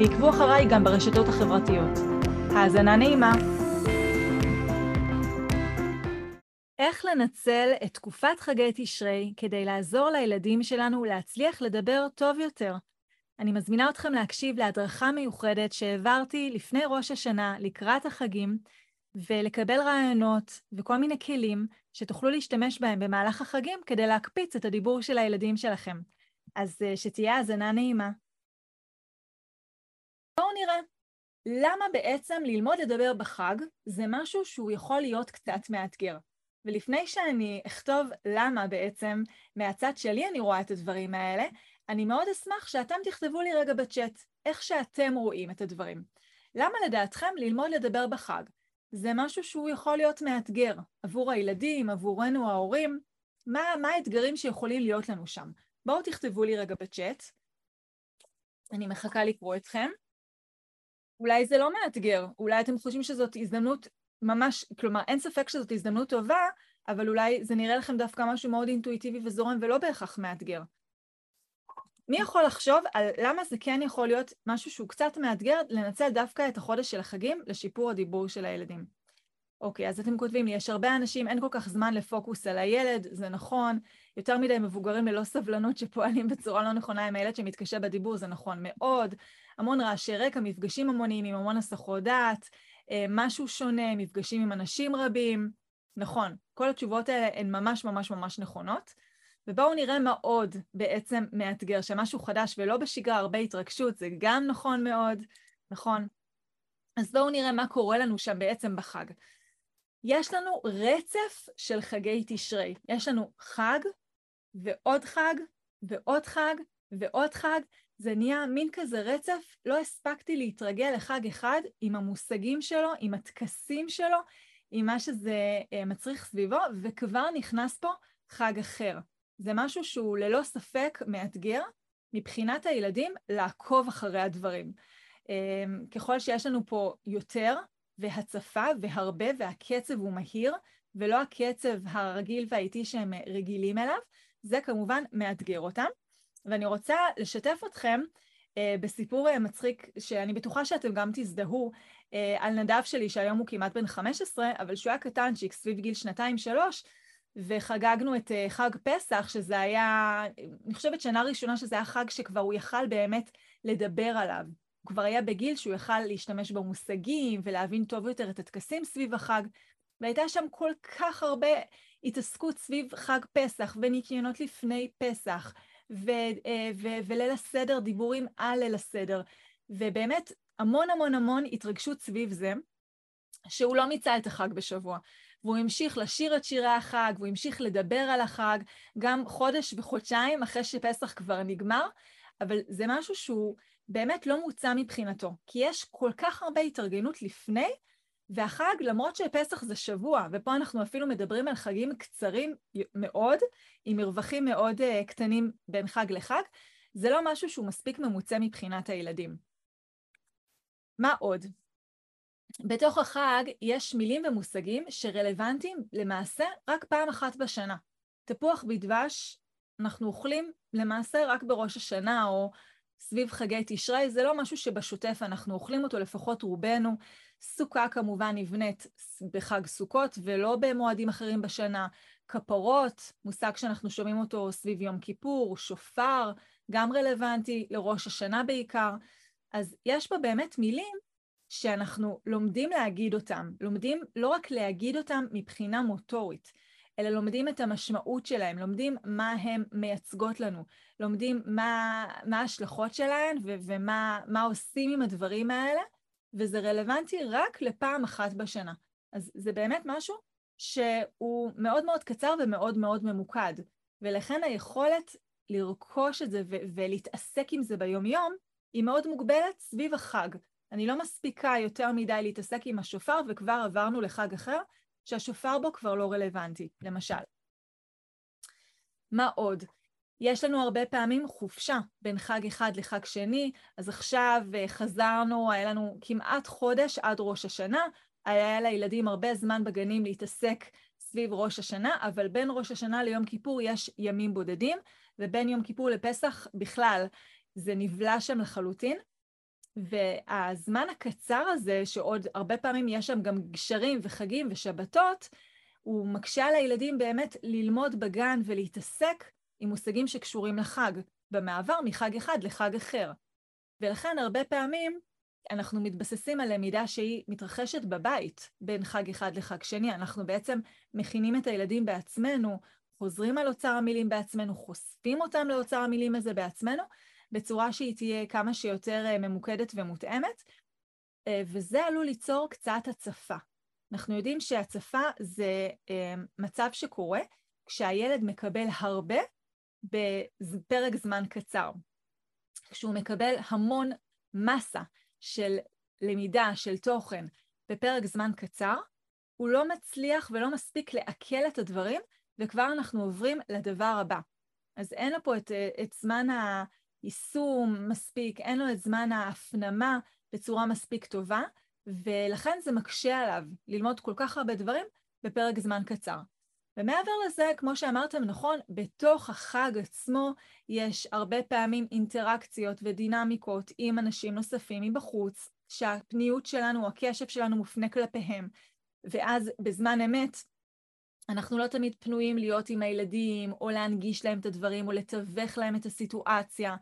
ועקבו אחריי גם ברשתות החברתיות. האזנה נעימה. איך לנצל את תקופת חגי תשרי כדי לעזור לילדים שלנו להצליח לדבר טוב יותר? אני מזמינה אתכם להקשיב להדרכה מיוחדת שהעברתי לפני ראש השנה לקראת החגים, ולקבל רעיונות וכל מיני כלים שתוכלו להשתמש בהם במהלך החגים כדי להקפיץ את הדיבור של הילדים שלכם. אז אה, שתהיה האזנה נעימה. בואו נראה. למה בעצם ללמוד לדבר בחג זה משהו שהוא יכול להיות קצת מאתגר? ולפני שאני אכתוב למה בעצם מהצד שלי אני רואה את הדברים האלה, אני מאוד אשמח שאתם תכתבו לי רגע בצ'אט איך שאתם רואים את הדברים. למה לדעתכם ללמוד לדבר בחג? זה משהו שהוא יכול להיות מאתגר עבור הילדים, עבורנו ההורים. מה, מה האתגרים שיכולים להיות לנו שם? בואו תכתבו לי רגע בצ'אט. אני מחכה לקרוא אתכם. אולי זה לא מאתגר, אולי אתם חושבים שזאת הזדמנות ממש, כלומר אין ספק שזאת הזדמנות טובה, אבל אולי זה נראה לכם דווקא משהו מאוד אינטואיטיבי וזורם ולא בהכרח מאתגר. מי יכול לחשוב על למה זה כן יכול להיות משהו שהוא קצת מאתגר לנצל דווקא את החודש של החגים לשיפור הדיבור של הילדים? אוקיי, אז אתם כותבים לי, יש הרבה אנשים, אין כל כך זמן לפוקוס על הילד, זה נכון, יותר מדי מבוגרים ללא סבלנות שפועלים בצורה לא נכונה עם הילד שמתקשה בדיבור, זה נכון מאוד, המון רעשי רקע, מפגשים המוניים עם המון הסחות דעת, אה, משהו שונה, מפגשים עם אנשים רבים, נכון, כל התשובות האלה הן ממש ממש ממש נכונות. ובואו נראה מה עוד בעצם מאתגר, שמשהו חדש ולא בשגרה, הרבה התרגשות, זה גם נכון מאוד, נכון? אז בואו נראה מה קורה לנו שם בעצם בחג. יש לנו רצף של חגי תשרי. יש לנו חג ועוד חג ועוד חג ועוד חג. זה נהיה מין כזה רצף, לא הספקתי להתרגל לחג אחד עם המושגים שלו, עם הטקסים שלו, עם מה שזה אה, מצריך סביבו, וכבר נכנס פה חג אחר. זה משהו שהוא ללא ספק מאתגר מבחינת הילדים לעקוב אחרי הדברים. אמ, ככל שיש לנו פה יותר והצפה והרבה והקצב הוא מהיר, ולא הקצב הרגיל והאיטי שהם רגילים אליו, זה כמובן מאתגר אותם. ואני רוצה לשתף אתכם אה, בסיפור אה, מצחיק, שאני בטוחה שאתם גם תזדהו, אה, על נדב שלי, שהיום הוא כמעט בן 15, אבל שהוא היה קטנצ'יק, סביב גיל שנתיים-שלוש, וחגגנו את אה, חג פסח, שזה היה, אני חושבת שנה ראשונה שזה היה חג שכבר הוא יכל באמת לדבר עליו. הוא כבר היה בגיל שהוא יכל להשתמש במושגים ולהבין טוב יותר את הטקסים סביב החג, והייתה שם כל כך הרבה התעסקות סביב חג פסח וניקיונות לפני פסח, וליל הסדר, דיבורים על ליל הסדר, ובאמת המון המון המון התרגשות סביב זה, שהוא לא מיצה את החג בשבוע. והוא המשיך לשיר את שירי החג, והוא המשיך לדבר על החג, גם חודש וחודשיים אחרי שפסח כבר נגמר, אבל זה משהו שהוא באמת לא מוצע מבחינתו, כי יש כל כך הרבה התארגנות לפני, והחג, למרות שפסח זה שבוע, ופה אנחנו אפילו מדברים על חגים קצרים מאוד, עם מרווחים מאוד uh, קטנים בין חג לחג, זה לא משהו שהוא מספיק ממוצע מבחינת הילדים. מה עוד? בתוך החג יש מילים ומושגים שרלוונטיים למעשה רק פעם אחת בשנה. תפוח בדבש אנחנו אוכלים למעשה רק בראש השנה או סביב חגי תשרי, זה לא משהו שבשוטף אנחנו אוכלים אותו, לפחות רובנו. סוכה כמובן נבנית בחג סוכות ולא במועדים אחרים בשנה. כפרות, מושג שאנחנו שומעים אותו סביב יום כיפור, שופר, גם רלוונטי לראש השנה בעיקר. אז יש פה באמת מילים שאנחנו לומדים להגיד אותם, לומדים לא רק להגיד אותם מבחינה מוטורית, אלא לומדים את המשמעות שלהם, לומדים מה הן מייצגות לנו, לומדים מה, מה ההשלכות שלהן ו- ומה עושים עם הדברים האלה, וזה רלוונטי רק לפעם אחת בשנה. אז זה באמת משהו שהוא מאוד מאוד קצר ומאוד מאוד ממוקד, ולכן היכולת לרכוש את זה ו- ולהתעסק עם זה ביומיום היא מאוד מוגבלת סביב החג. אני לא מספיקה יותר מדי להתעסק עם השופר וכבר עברנו לחג אחר, שהשופר בו כבר לא רלוונטי, למשל. מה עוד? יש לנו הרבה פעמים חופשה בין חג אחד לחג שני, אז עכשיו אה, חזרנו, היה לנו כמעט חודש עד ראש השנה, היה לילדים הרבה זמן בגנים להתעסק סביב ראש השנה, אבל בין ראש השנה ליום כיפור יש ימים בודדים, ובין יום כיפור לפסח בכלל זה נבלע שם לחלוטין. והזמן הקצר הזה, שעוד הרבה פעמים יש שם גם גשרים וחגים ושבתות, הוא מקשה על הילדים באמת ללמוד בגן ולהתעסק עם מושגים שקשורים לחג, במעבר מחג אחד לחג אחר. ולכן הרבה פעמים אנחנו מתבססים על למידה שהיא מתרחשת בבית בין חג אחד לחג שני. אנחנו בעצם מכינים את הילדים בעצמנו, חוזרים על אוצר המילים בעצמנו, חושפים אותם לאוצר המילים הזה בעצמנו, בצורה שהיא תהיה כמה שיותר אה, ממוקדת ומותאמת, אה, וזה עלול ליצור קצת הצפה. אנחנו יודעים שהצפה זה אה, מצב שקורה כשהילד מקבל הרבה בפרק זמן קצר. כשהוא מקבל המון מסה של למידה, של תוכן, בפרק זמן קצר, הוא לא מצליח ולא מספיק לעכל את הדברים, וכבר אנחנו עוברים לדבר הבא. אז אין לו פה את, את זמן היישום מספיק, אין לו את זמן ההפנמה בצורה מספיק טובה, ולכן זה מקשה עליו ללמוד כל כך הרבה דברים בפרק זמן קצר. ומעבר לזה, כמו שאמרתם נכון, בתוך החג עצמו יש הרבה פעמים אינטראקציות ודינמיקות עם אנשים נוספים מבחוץ, שהפניות שלנו, הקשב שלנו מופנה כלפיהם, ואז בזמן אמת אנחנו לא תמיד פנויים להיות עם הילדים, או להנגיש להם את הדברים, או לתווך להם את הסיטואציה,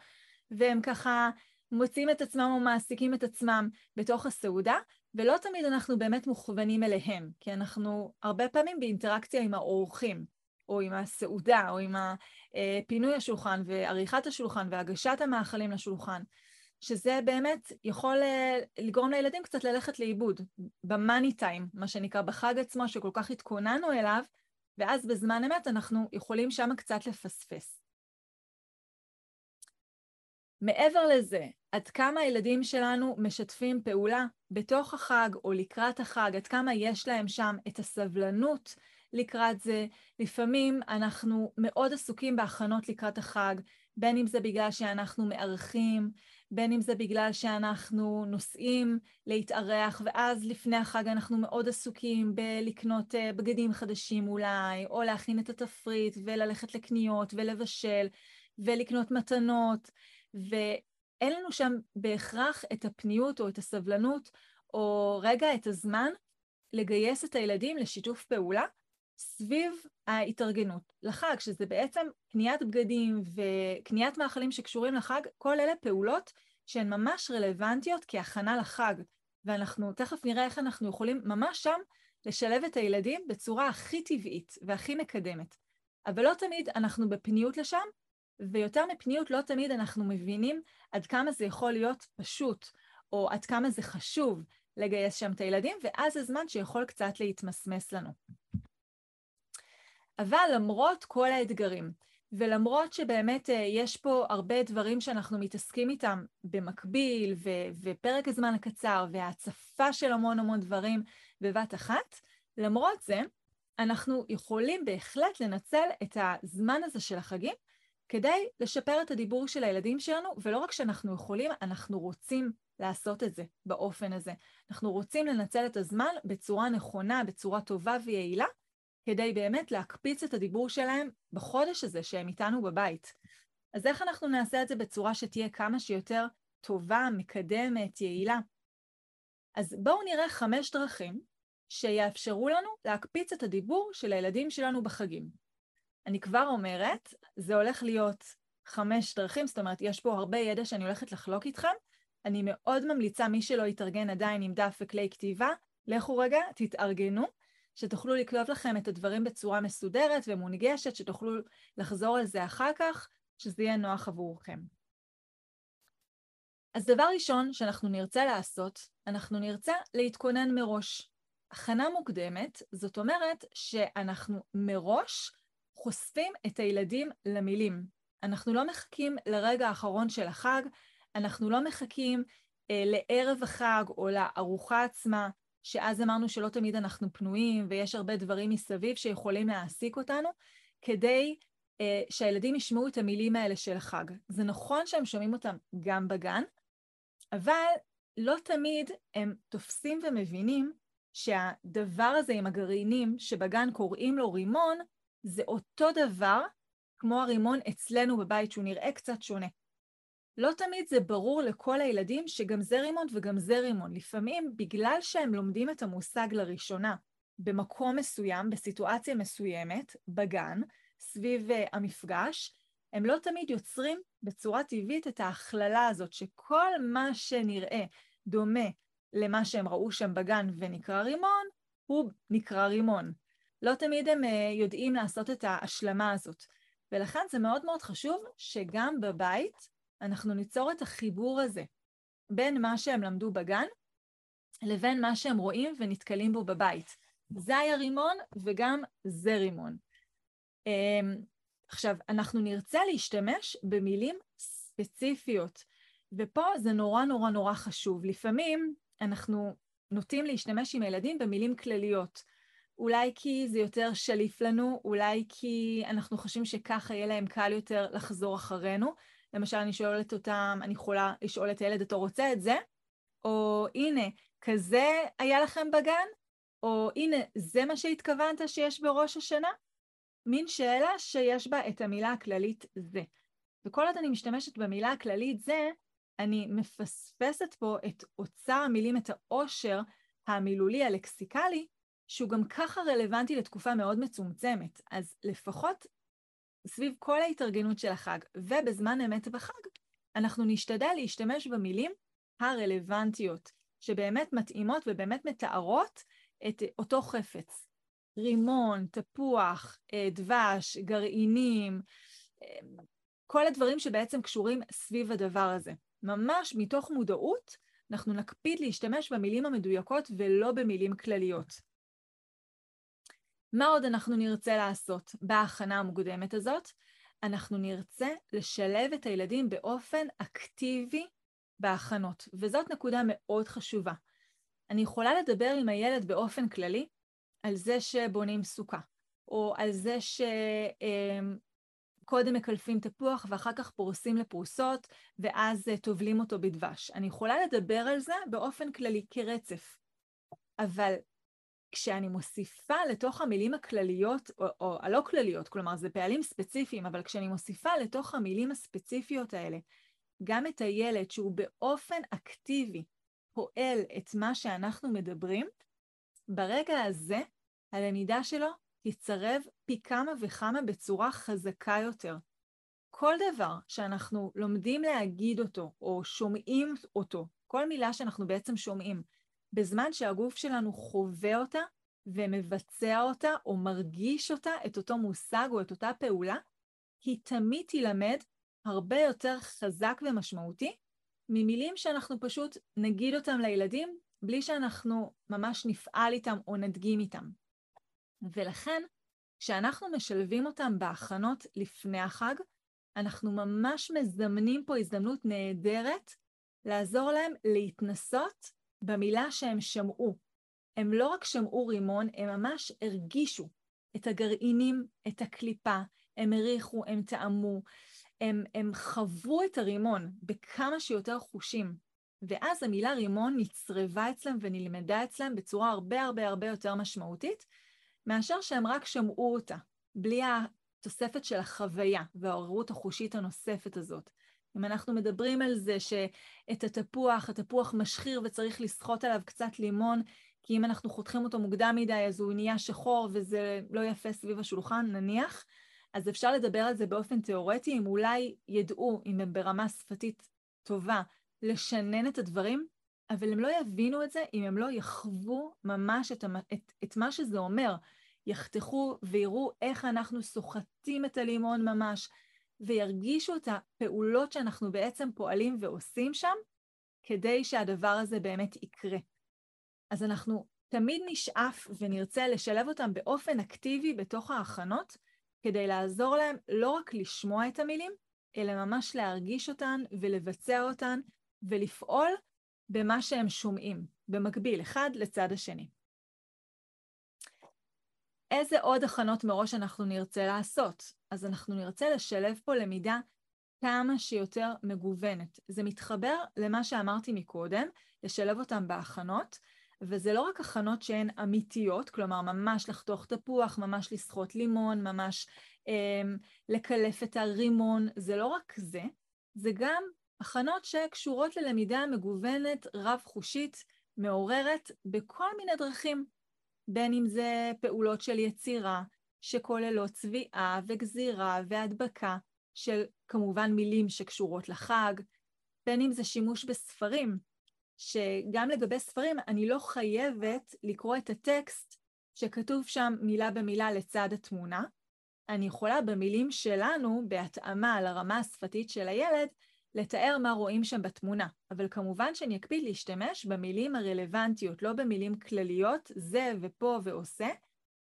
והם ככה מוצאים את עצמם או מעסיקים את עצמם בתוך הסעודה, ולא תמיד אנחנו באמת מוכוונים אליהם, כי אנחנו הרבה פעמים באינטראקציה עם האורחים, או עם הסעודה, או עם פינוי השולחן ועריכת השולחן והגשת המאכלים לשולחן, שזה באמת יכול אה, לגרום לילדים קצת ללכת לאיבוד, במאני טיים, מה שנקרא, בחג עצמו שכל כך התכוננו אליו, ואז בזמן אמת אנחנו יכולים שם קצת לפספס. מעבר לזה, עד כמה הילדים שלנו משתפים פעולה בתוך החג או לקראת החג, עד כמה יש להם שם את הסבלנות לקראת זה. לפעמים אנחנו מאוד עסוקים בהכנות לקראת החג, בין אם זה בגלל שאנחנו מארחים, בין אם זה בגלל שאנחנו נוסעים להתארח, ואז לפני החג אנחנו מאוד עסוקים בלקנות אה, בגדים חדשים אולי, או להכין את התפריט וללכת לקניות ולבשל ולקנות מתנות. ואין לנו שם בהכרח את הפניות או את הסבלנות, או רגע את הזמן לגייס את הילדים לשיתוף פעולה סביב ההתארגנות לחג, שזה בעצם קניית בגדים וקניית מאכלים שקשורים לחג, כל אלה פעולות שהן ממש רלוונטיות כהכנה לחג, ואנחנו תכף נראה איך אנחנו יכולים ממש שם לשלב את הילדים בצורה הכי טבעית והכי מקדמת. אבל לא תמיד אנחנו בפניות לשם, ויותר מפניות לא תמיד אנחנו מבינים עד כמה זה יכול להיות פשוט, או עד כמה זה חשוב לגייס שם את הילדים, ואז זה זמן שיכול קצת להתמסמס לנו. אבל למרות כל האתגרים, ולמרות שבאמת אה, יש פה הרבה דברים שאנחנו מתעסקים איתם במקביל, ו- ופרק הזמן הקצר, וההצפה של המון המון דברים בבת אחת, למרות זה, אנחנו יכולים בהחלט לנצל את הזמן הזה של החגים כדי לשפר את הדיבור של הילדים שלנו, ולא רק שאנחנו יכולים, אנחנו רוצים לעשות את זה באופן הזה. אנחנו רוצים לנצל את הזמן בצורה נכונה, בצורה טובה ויעילה, כדי באמת להקפיץ את הדיבור שלהם בחודש הזה שהם איתנו בבית. אז איך אנחנו נעשה את זה בצורה שתהיה כמה שיותר טובה, מקדמת, יעילה? אז בואו נראה חמש דרכים שיאפשרו לנו להקפיץ את הדיבור של הילדים שלנו בחגים. אני כבר אומרת, זה הולך להיות חמש דרכים, זאת אומרת, יש פה הרבה ידע שאני הולכת לחלוק איתכם. אני מאוד ממליצה, מי שלא יתארגן עדיין עם דף וכלי כתיבה, לכו רגע, תתארגנו, שתוכלו לכתוב לכם את הדברים בצורה מסודרת ומונגשת, שתוכלו לחזור על זה אחר כך, שזה יהיה נוח עבורכם. אז דבר ראשון שאנחנו נרצה לעשות, אנחנו נרצה להתכונן מראש. הכנה מוקדמת, זאת אומרת שאנחנו מראש חושפים את הילדים למילים. אנחנו לא מחכים לרגע האחרון של החג, אנחנו לא מחכים אה, לערב החג או לארוחה עצמה, שאז אמרנו שלא תמיד אנחנו פנויים ויש הרבה דברים מסביב שיכולים להעסיק אותנו, כדי אה, שהילדים ישמעו את המילים האלה של החג. זה נכון שהם שומעים אותם גם בגן, אבל לא תמיד הם תופסים ומבינים שהדבר הזה עם הגרעינים שבגן קוראים לו רימון, זה אותו דבר כמו הרימון אצלנו בבית, שהוא נראה קצת שונה. לא תמיד זה ברור לכל הילדים שגם זה רימון וגם זה רימון. לפעמים, בגלל שהם לומדים את המושג לראשונה במקום מסוים, בסיטואציה מסוימת, בגן, סביב uh, המפגש, הם לא תמיד יוצרים בצורה טבעית את ההכללה הזאת, שכל מה שנראה דומה למה שהם ראו שם בגן ונקרא רימון, הוא נקרא רימון. לא תמיד הם uh, יודעים לעשות את ההשלמה הזאת. ולכן זה מאוד מאוד חשוב שגם בבית אנחנו ניצור את החיבור הזה בין מה שהם למדו בגן לבין מה שהם רואים ונתקלים בו בבית. זה היה רימון וגם זה רימון. אמ, עכשיו, אנחנו נרצה להשתמש במילים ספציפיות, ופה זה נורא נורא נורא חשוב. לפעמים אנחנו נוטים להשתמש עם הילדים במילים כלליות. אולי כי זה יותר שליף לנו, אולי כי אנחנו חושבים שככה יהיה להם קל יותר לחזור אחרינו. למשל, אני שואלת אותם, אני יכולה לשאול את הילד, אתה רוצה את זה? או הנה, כזה היה לכם בגן? או הנה, זה מה שהתכוונת שיש בראש השנה? מין שאלה שיש בה את המילה הכללית זה. וכל עוד אני משתמשת במילה הכללית זה, אני מפספסת פה את אוצר המילים, את העושר המילולי הלקסיקלי, שהוא גם ככה רלוונטי לתקופה מאוד מצומצמת. אז לפחות סביב כל ההתארגנות של החג ובזמן אמת בחג, אנחנו נשתדל להשתמש במילים הרלוונטיות, שבאמת מתאימות ובאמת מתארות את אותו חפץ. רימון, תפוח, אה, דבש, גרעינים, אה, כל הדברים שבעצם קשורים סביב הדבר הזה. ממש מתוך מודעות, אנחנו נקפיד להשתמש במילים המדויקות ולא במילים כלליות. מה עוד אנחנו נרצה לעשות בהכנה המוקדמת הזאת? אנחנו נרצה לשלב את הילדים באופן אקטיבי בהכנות, וזאת נקודה מאוד חשובה. אני יכולה לדבר עם הילד באופן כללי על זה שבונים סוכה, או על זה שקודם מקלפים תפוח ואחר כך פורסים לפרוסות ואז טובלים אותו בדבש. אני יכולה לדבר על זה באופן כללי כרצף, אבל כשאני מוסיפה לתוך המילים הכלליות, או, או הלא כלליות, כלומר זה פעלים ספציפיים, אבל כשאני מוסיפה לתוך המילים הספציפיות האלה גם את הילד שהוא באופן אקטיבי פועל את מה שאנחנו מדברים, ברגע הזה הלמידה שלו תצרב פי כמה וכמה בצורה חזקה יותר. כל דבר שאנחנו לומדים להגיד אותו או שומעים אותו, כל מילה שאנחנו בעצם שומעים, בזמן שהגוף שלנו חווה אותה ומבצע אותה או מרגיש אותה, את אותו מושג או את אותה פעולה, היא תמיד תילמד הרבה יותר חזק ומשמעותי ממילים שאנחנו פשוט נגיד אותם לילדים בלי שאנחנו ממש נפעל איתם או נדגים איתם. ולכן, כשאנחנו משלבים אותם בהכנות לפני החג, אנחנו ממש מזמנים פה הזדמנות נהדרת לעזור להם להתנסות במילה שהם שמעו. הם לא רק שמעו רימון, הם ממש הרגישו את הגרעינים, את הקליפה, הם הריחו, הם טעמו, הם, הם חוו את הרימון בכמה שיותר חושים, ואז המילה רימון נצרבה אצלם ונלמדה אצלם בצורה הרבה הרבה הרבה יותר משמעותית, מאשר שהם רק שמעו אותה, בלי התוספת של החוויה והעוררות החושית הנוספת הזאת. אם אנחנו מדברים על זה שאת התפוח, התפוח משחיר וצריך לסחוט עליו קצת לימון, כי אם אנחנו חותכים אותו מוקדם מדי אז הוא נהיה שחור וזה לא יפה סביב השולחן, נניח, אז אפשר לדבר על זה באופן תיאורטי, אם אולי ידעו, אם הם ברמה שפתית טובה, לשנן את הדברים, אבל הם לא יבינו את זה אם הם לא יחוו ממש את, את, את מה שזה אומר. יחתכו ויראו איך אנחנו סוחטים את הלימון ממש, וירגישו את הפעולות שאנחנו בעצם פועלים ועושים שם, כדי שהדבר הזה באמת יקרה. אז אנחנו תמיד נשאף ונרצה לשלב אותם באופן אקטיבי בתוך ההכנות, כדי לעזור להם לא רק לשמוע את המילים, אלא ממש להרגיש אותן ולבצע אותן ולפעול במה שהם שומעים, במקביל, אחד לצד השני. איזה עוד הכנות מראש אנחנו נרצה לעשות? אז אנחנו נרצה לשלב פה למידה כמה שיותר מגוונת. זה מתחבר למה שאמרתי מקודם, לשלב אותם בהכנות, וזה לא רק הכנות שהן אמיתיות, כלומר ממש לחתוך תפוח, ממש לסחוט לימון, ממש אה, לקלף את הרימון, זה לא רק זה, זה גם הכנות שקשורות ללמידה מגוונת, רב-חושית, מעוררת בכל מיני דרכים, בין אם זה פעולות של יצירה, שכוללות צביעה וגזירה והדבקה של כמובן מילים שקשורות לחג, בין אם זה שימוש בספרים, שגם לגבי ספרים אני לא חייבת לקרוא את הטקסט שכתוב שם מילה במילה לצד התמונה, אני יכולה במילים שלנו, בהתאמה לרמה השפתית של הילד, לתאר מה רואים שם בתמונה, אבל כמובן שאני אקפיד להשתמש במילים הרלוונטיות, לא במילים כלליות, זה ופה ועושה,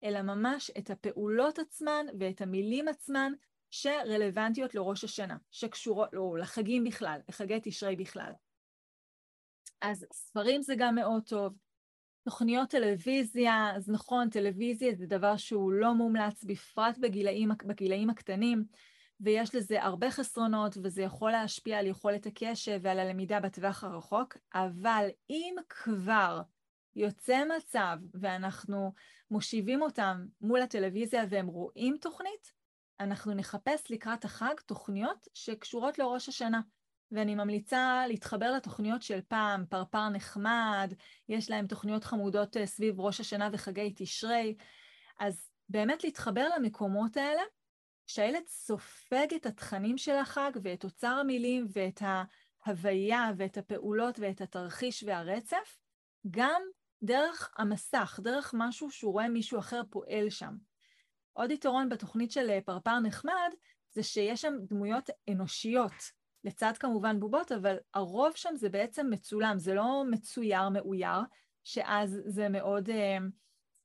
אלא ממש את הפעולות עצמן ואת המילים עצמן שרלוונטיות לראש השנה, שקשורות, או לחגים בכלל, לחגי תשרי בכלל. אז ספרים זה גם מאוד טוב. תוכניות טלוויזיה, אז נכון, טלוויזיה זה דבר שהוא לא מומלץ, בפרט בגילאים, בגילאים הקטנים. ויש לזה הרבה חסרונות, וזה יכול להשפיע על יכולת הקשב ועל הלמידה בטווח הרחוק, אבל אם כבר יוצא מצב ואנחנו מושיבים אותם מול הטלוויזיה והם רואים תוכנית, אנחנו נחפש לקראת החג תוכניות שקשורות לראש השנה. ואני ממליצה להתחבר לתוכניות של פעם, פרפר נחמד, יש להם תוכניות חמודות אה, סביב ראש השנה וחגי תשרי, אז באמת להתחבר למקומות האלה כשהילד סופג את התכנים של החג ואת אוצר המילים ואת ההוויה ואת הפעולות ואת התרחיש והרצף, גם דרך המסך, דרך משהו שהוא רואה מישהו אחר פועל שם. עוד יתרון בתוכנית של אה, פרפר נחמד, זה שיש שם דמויות אנושיות, לצד כמובן בובות, אבל הרוב שם זה בעצם מצולם, זה לא מצויר מאויר, שאז זה מאוד אה,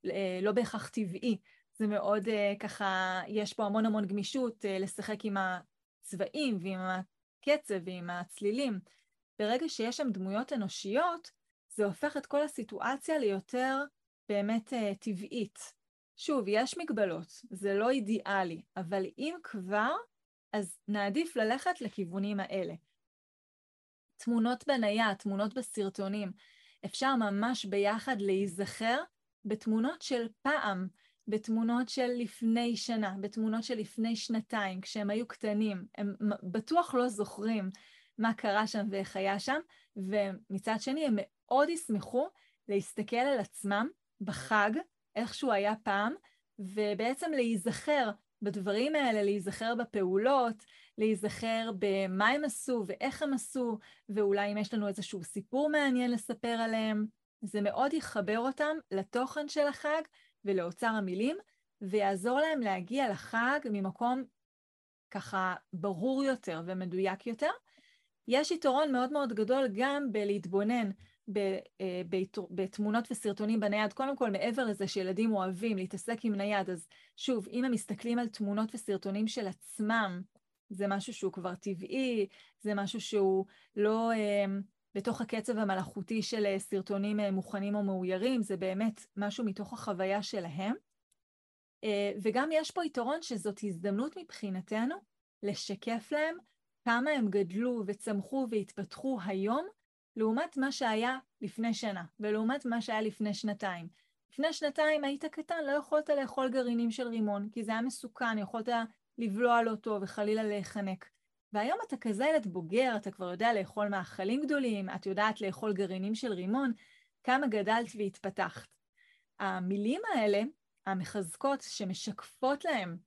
אה לא בהכרח טבעי. זה מאוד uh, ככה, יש פה המון המון גמישות uh, לשחק עם הצבעים ועם הקצב ועם הצלילים. ברגע שיש שם דמויות אנושיות, זה הופך את כל הסיטואציה ליותר באמת uh, טבעית. שוב, יש מגבלות, זה לא אידיאלי, אבל אם כבר, אז נעדיף ללכת לכיוונים האלה. תמונות בנייד, תמונות בסרטונים, אפשר ממש ביחד להיזכר בתמונות של פעם, בתמונות של לפני שנה, בתמונות של לפני שנתיים, כשהם היו קטנים, הם בטוח לא זוכרים מה קרה שם ואיך היה שם, ומצד שני הם מאוד ישמחו להסתכל על עצמם בחג, איך שהוא היה פעם, ובעצם להיזכר בדברים האלה, להיזכר בפעולות, להיזכר במה הם עשו ואיך הם עשו, ואולי אם יש לנו איזשהו סיפור מעניין לספר עליהם. זה מאוד יחבר אותם לתוכן של החג ולאוצר המילים, ויעזור להם להגיע לחג ממקום ככה ברור יותר ומדויק יותר. יש יתרון מאוד מאוד גדול גם בלהתבונן אה, בתמונות וסרטונים בנייד. קודם כל, מעבר לזה שילדים אוהבים להתעסק עם נייד, אז שוב, אם הם מסתכלים על תמונות וסרטונים של עצמם, זה משהו שהוא כבר טבעי, זה משהו שהוא לא אה, בתוך הקצב המלאכותי של אה, סרטונים אה, מוכנים או מאוירים, זה באמת משהו מתוך החוויה שלהם. אה, וגם יש פה יתרון שזאת הזדמנות מבחינתנו לשקף להם כמה הם גדלו וצמחו והתפתחו היום, לעומת מה שהיה לפני שנה, ולעומת מה שהיה לפני שנתיים. לפני שנתיים היית קטן, לא יכולת לאכול גרעינים של רימון, כי זה היה מסוכן, יכולת לבלוע לא טוב וחלילה להיחנק. והיום אתה כזה ילד בוגר, אתה כבר יודע לאכול מאכלים גדולים, את יודעת לאכול גרעינים של רימון, כמה גדלת והתפתחת. המילים האלה, המחזקות, שמשקפות להם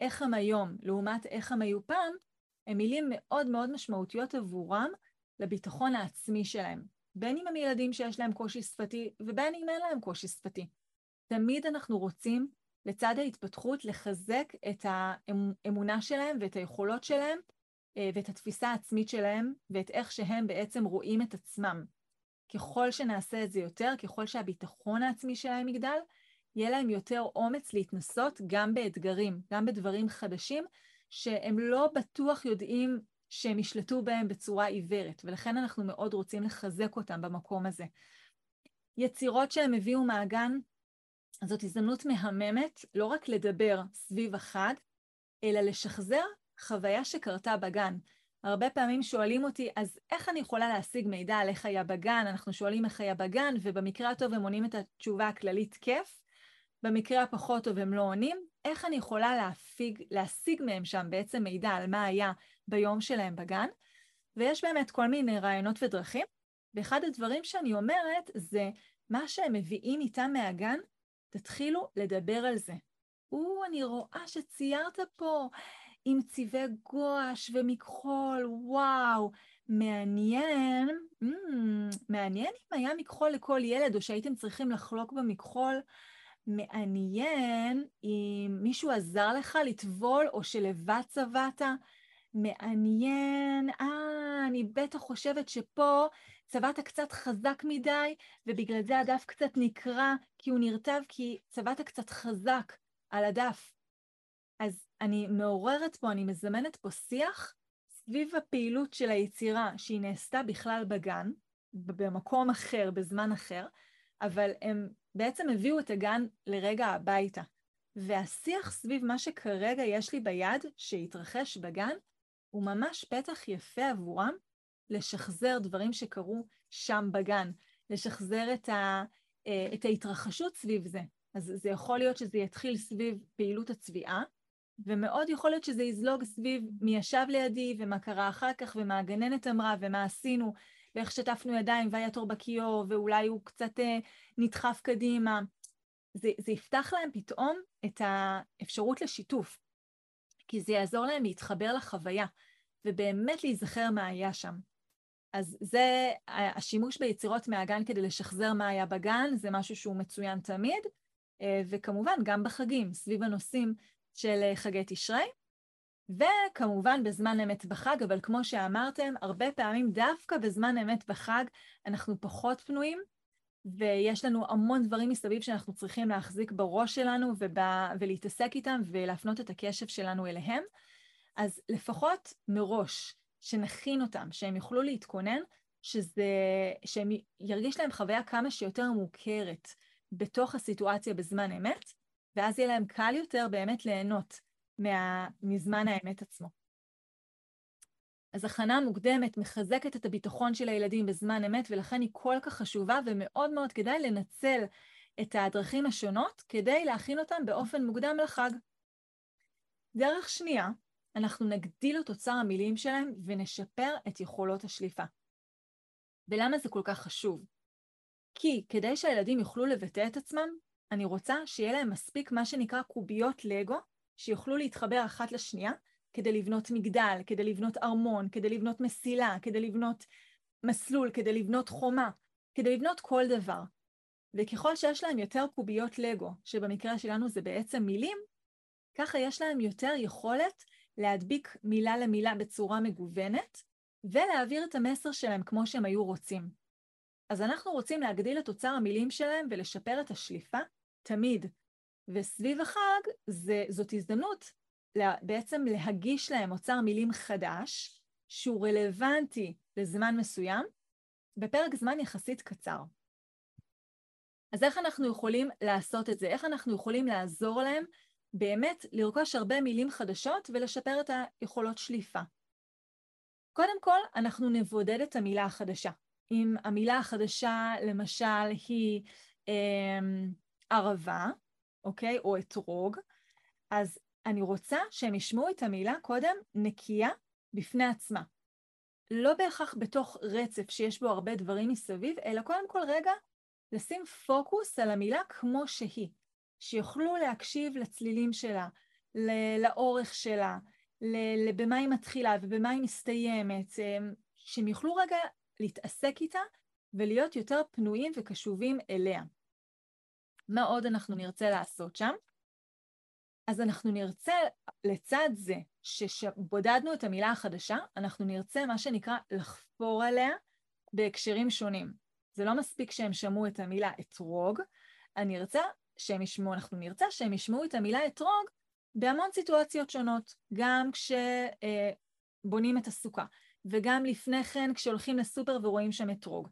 איך הם היום לעומת איך הם היו פעם, הן מילים מאוד מאוד משמעותיות עבורם לביטחון העצמי שלהם. בין אם הם ילדים שיש להם קושי שפתי ובין אם אין להם קושי שפתי. תמיד אנחנו רוצים, לצד ההתפתחות, לחזק את האמונה שלהם ואת היכולות שלהם ואת התפיסה העצמית שלהם ואת איך שהם בעצם רואים את עצמם. ככל שנעשה את זה יותר, ככל שהביטחון העצמי שלהם יגדל, יהיה להם יותר אומץ להתנסות גם באתגרים, גם בדברים חדשים, שהם לא בטוח יודעים שהם ישלטו בהם בצורה עיוורת, ולכן אנחנו מאוד רוצים לחזק אותם במקום הזה. יצירות שהם הביאו מהגן, זאת הזדמנות מהממת לא רק לדבר סביב החג, אלא לשחזר חוויה שקרתה בגן. הרבה פעמים שואלים אותי, אז איך אני יכולה להשיג מידע על איך היה בגן? אנחנו שואלים איך היה בגן, ובמקרה הטוב הם עונים את התשובה הכללית כיף, במקרה הפחות טוב הם לא עונים. איך אני יכולה להפיג, להשיג מהם שם בעצם מידע על מה היה ביום שלהם בגן? ויש באמת כל מיני רעיונות ודרכים, ואחד הדברים שאני אומרת זה, מה שהם מביאים איתם מהגן, תתחילו לדבר על זה. או, אני רואה שציירת פה עם צבעי גואש ומכחול, וואו, מעניין, mm, מעניין אם היה מכחול לכל ילד או שהייתם צריכים לחלוק במכחול. מעניין אם מישהו עזר לך לטבול או שלבד צבעת. מעניין, אה, אני בטח חושבת שפה צבעת קצת חזק מדי, ובגלל זה הדף קצת נקרע, כי הוא נרטב, כי צבעת קצת חזק על הדף. אז אני מעוררת פה, אני מזמנת פה שיח סביב הפעילות של היצירה שהיא נעשתה בכלל בגן, במקום אחר, בזמן אחר, אבל הם בעצם הביאו את הגן לרגע הביתה. והשיח סביב מה שכרגע יש לי ביד, שהתרחש בגן, הוא ממש פתח יפה עבורם לשחזר דברים שקרו שם בגן, לשחזר את, ה, אה, את ההתרחשות סביב זה. אז זה יכול להיות שזה יתחיל סביב פעילות הצביעה, ומאוד יכול להיות שזה יזלוג סביב מי ישב לידי ומה קרה אחר כך ומה הגננת אמרה ומה עשינו ואיך שטפנו ידיים והיה תור בכיור ואולי הוא קצת אה, נדחף קדימה. זה, זה יפתח להם פתאום את האפשרות לשיתוף, כי זה יעזור להם להתחבר לחוויה ובאמת להיזכר מה היה שם. אז זה השימוש ביצירות מהגן כדי לשחזר מה היה בגן, זה משהו שהוא מצוין תמיד, אה, וכמובן גם בחגים, סביב הנושאים של אה, חגי תשרי, וכמובן בזמן אמת בחג, אבל כמו שאמרתם, הרבה פעמים דווקא בזמן אמת בחג אנחנו פחות פנויים, ויש לנו המון דברים מסביב שאנחנו צריכים להחזיק בראש שלנו ובא, ולהתעסק איתם ולהפנות את הקשב שלנו אליהם. אז לפחות מראש, שנכין אותם, שהם יוכלו להתכונן, שזה, שהם ירגיש להם חוויה כמה שיותר מוכרת בתוך הסיטואציה בזמן אמת, ואז יהיה להם קל יותר באמת ליהנות מה, מזמן האמת עצמו. אז הכנה מוקדמת מחזקת את הביטחון של הילדים בזמן אמת, ולכן היא כל כך חשובה ומאוד מאוד כדאי לנצל את הדרכים השונות כדי להכין אותם באופן מוקדם לחג. דרך שנייה, אנחנו נגדיל את אוצר המילים שלהם ונשפר את יכולות השליפה. ולמה זה כל כך חשוב? כי כדי שהילדים יוכלו לבטא את עצמם, אני רוצה שיהיה להם מספיק מה שנקרא קוביות לגו, שיוכלו להתחבר אחת לשנייה, כדי לבנות מגדל, כדי לבנות ארמון, כדי לבנות מסילה, כדי לבנות מסלול, כדי לבנות חומה, כדי לבנות כל דבר. וככל שיש להם יותר קוביות לגו, שבמקרה שלנו זה בעצם מילים, ככה יש להם יותר יכולת להדביק מילה למילה בצורה מגוונת, ולהעביר את המסר שלהם כמו שהם היו רוצים. אז אנחנו רוצים להגדיל את אוצר המילים שלהם ולשפר את השליפה תמיד. וסביב החג זה, זאת הזדמנות בעצם להגיש להם אוצר מילים חדש, שהוא רלוונטי לזמן מסוים, בפרק זמן יחסית קצר. אז איך אנחנו יכולים לעשות את זה? איך אנחנו יכולים לעזור להם באמת לרכוש הרבה מילים חדשות ולשפר את היכולות שליפה? קודם כל, אנחנו נבודד את המילה החדשה. אם המילה החדשה, למשל, היא אה, ערבה, אוקיי? או אתרוג, אז אני רוצה שהם ישמעו את המילה קודם נקייה בפני עצמה. לא בהכרח בתוך רצף שיש בו הרבה דברים מסביב, אלא קודם כל רגע לשים פוקוס על המילה כמו שהיא. שיוכלו להקשיב לצלילים שלה, לאורך שלה, במה היא מתחילה ובמה היא מסתיימת, אה, שהם יוכלו רגע להתעסק איתה ולהיות יותר פנויים וקשובים אליה. מה עוד אנחנו נרצה לעשות שם? אז אנחנו נרצה, לצד זה שבודדנו את המילה החדשה, אנחנו נרצה מה שנקרא לחפור עליה בהקשרים שונים. זה לא מספיק שהם שמעו את המילה אתרוג, אני ארצה שהם ישמעו, אנחנו נרצה שהם ישמעו את המילה אתרוג בהמון סיטואציות שונות, גם כשבונים את הסוכה, וגם לפני כן כשהולכים לסופר ורואים שם אתרוג,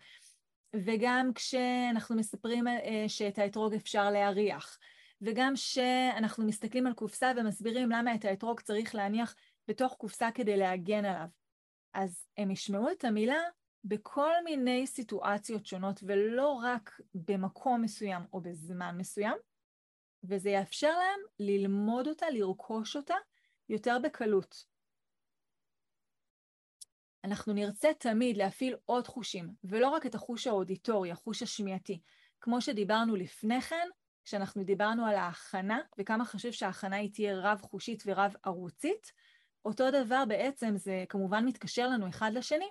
וגם כשאנחנו מספרים אה, שאת האתרוג אפשר להריח, וגם כשאנחנו מסתכלים על קופסה ומסבירים למה את האתרוג צריך להניח בתוך קופסה כדי להגן עליו. אז הם ישמעו את המילה בכל מיני סיטואציות שונות, ולא רק במקום מסוים או בזמן מסוים, וזה יאפשר להם ללמוד אותה, לרכוש אותה, יותר בקלות. אנחנו נרצה תמיד להפעיל עוד חושים, ולא רק את החוש האודיטורי, החוש השמיעתי. כמו שדיברנו לפני כן, כשאנחנו דיברנו על ההכנה, וכמה חשוב שההכנה היא תהיה רב-חושית ורב-ערוצית, אותו דבר בעצם זה כמובן מתקשר לנו אחד לשני.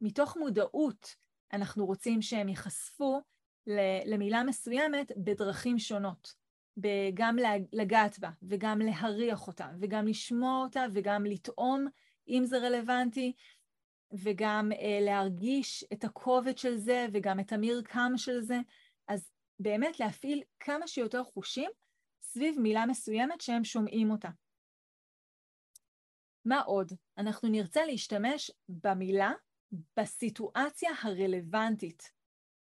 מתוך מודעות אנחנו רוצים שהם ייחשפו למילה מסוימת בדרכים שונות. גם לגעת בה, וגם להריח אותה, וגם לשמוע אותה, וגם לטעום, אם זה רלוונטי, וגם אה, להרגיש את הכובד של זה, וגם את המרקם של זה. אז באמת להפעיל כמה שיותר חושים סביב מילה מסוימת שהם שומעים אותה. מה עוד? אנחנו נרצה להשתמש במילה בסיטואציה הרלוונטית.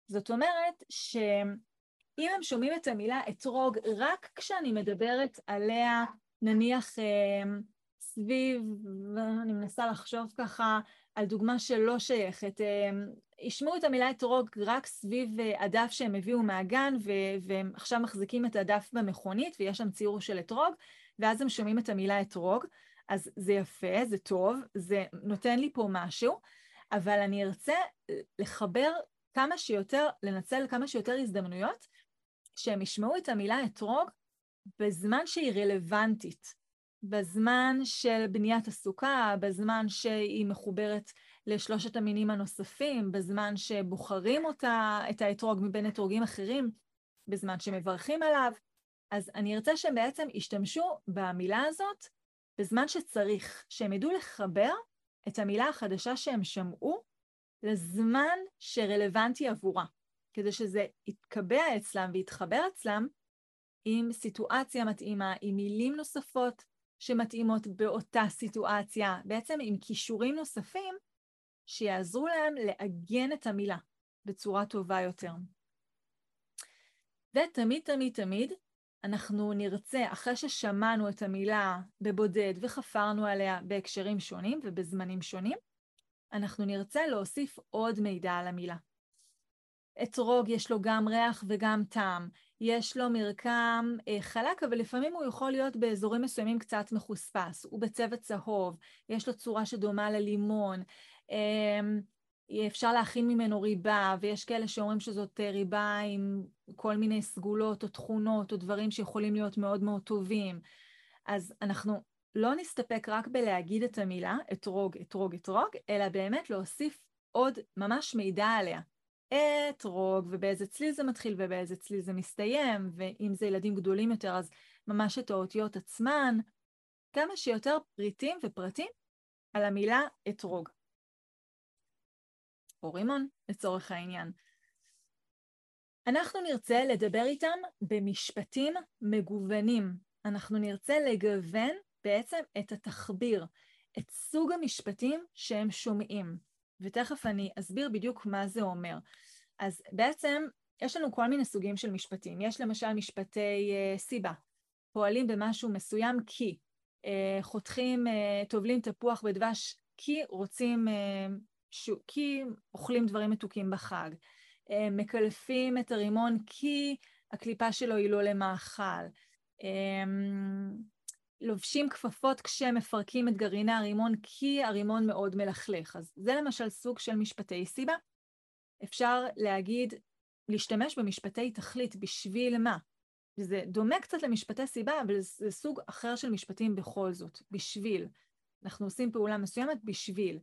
זאת אומרת שאם הם שומעים את המילה אתרוג רק כשאני מדברת עליה, נניח אה, סביב, אני מנסה לחשוב ככה על דוגמה שלא שייכת, אה, ישמעו את המילה אתרוג רק סביב אה, הדף שהם הביאו מהגן והם עכשיו מחזיקים את הדף במכונית ויש שם ציור של אתרוג ואז הם שומעים את המילה אתרוג. אז זה יפה, זה טוב, זה נותן לי פה משהו, אבל אני ארצה לחבר כמה שיותר, לנצל כמה שיותר הזדמנויות שהם ישמעו את המילה אתרוג בזמן שהיא רלוונטית, בזמן של בניית הסוכה, בזמן שהיא מחוברת לשלושת המינים הנוספים, בזמן שבוחרים אותה, את האתרוג מבין אתרוגים אחרים, בזמן שמברכים עליו. אז אני ארצה שהם בעצם ישתמשו במילה הזאת בזמן שצריך, שהם ידעו לחבר את המילה החדשה שהם שמעו לזמן שרלוונטי עבורה, כדי שזה יתקבע אצלם ויתחבר אצלם עם סיטואציה מתאימה, עם מילים נוספות שמתאימות באותה סיטואציה, בעצם עם כישורים נוספים שיעזרו להם לעגן את המילה בצורה טובה יותר. ותמיד תמיד תמיד אנחנו נרצה, אחרי ששמענו את המילה בבודד וחפרנו עליה בהקשרים שונים ובזמנים שונים, אנחנו נרצה להוסיף עוד מידע על המילה. אתרוג יש לו גם ריח וגם טעם, יש לו מרקם אה, חלק, אבל לפעמים הוא יכול להיות באזורים מסוימים קצת מחוספס, הוא בצבע צהוב, יש לו צורה שדומה ללימון, אה, אפשר להכין ממנו ריבה, ויש כאלה שאומרים שזאת אה, ריבה עם כל מיני סגולות או תכונות או דברים שיכולים להיות מאוד מאוד טובים. אז אנחנו לא נסתפק רק בלהגיד את המילה אתרוג, אתרוג, אתרוג, אלא באמת להוסיף עוד ממש מידע עליה. אתרוג, ובאיזה צליל זה מתחיל ובאיזה צליל זה מסתיים, ואם זה ילדים גדולים יותר אז ממש את האותיות עצמן. כמה שיותר פריטים ופרטים על המילה אתרוג. או רימון לצורך העניין. אנחנו נרצה לדבר איתם במשפטים מגוונים. אנחנו נרצה לגוון בעצם את התחביר, את סוג המשפטים שהם שומעים. ותכף אני אסביר בדיוק מה זה אומר. אז בעצם יש לנו כל מיני סוגים של משפטים. יש למשל משפטי uh, סיבה, פועלים במשהו מסוים כי, uh, חותכים, uh, טובלים תפוח בדבש כי רוצים uh, כי אוכלים דברים מתוקים בחג. אה, מקלפים את הרימון כי הקליפה שלו היא לא למאכל. אה, לובשים כפפות כשמפרקים את גרעיני הרימון כי הרימון מאוד מלכלך. אז זה למשל סוג של משפטי סיבה. אפשר להגיד, להשתמש במשפטי תכלית בשביל מה? זה דומה קצת למשפטי סיבה, אבל זה סוג אחר של משפטים בכל זאת, בשביל. אנחנו עושים פעולה מסוימת בשביל.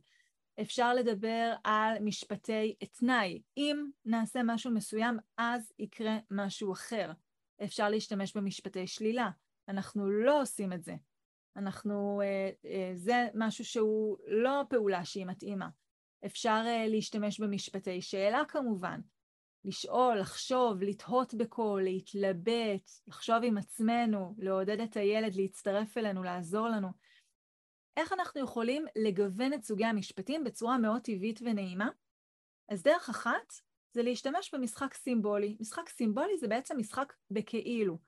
אפשר לדבר על משפטי תנאי. אם נעשה משהו מסוים, אז יקרה משהו אחר. אפשר להשתמש במשפטי שלילה. אנחנו לא עושים את זה. אנחנו, אה, אה, זה משהו שהוא לא פעולה שהיא מתאימה. אפשר אה, להשתמש במשפטי שאלה כמובן. לשאול, לחשוב, לתהות בקול, להתלבט, לחשוב עם עצמנו, לעודד את הילד להצטרף אלינו, לעזור לנו. איך אנחנו יכולים לגוון את סוגי המשפטים בצורה מאוד טבעית ונעימה? אז דרך אחת זה להשתמש במשחק סימבולי. משחק סימבולי זה בעצם משחק בכאילו.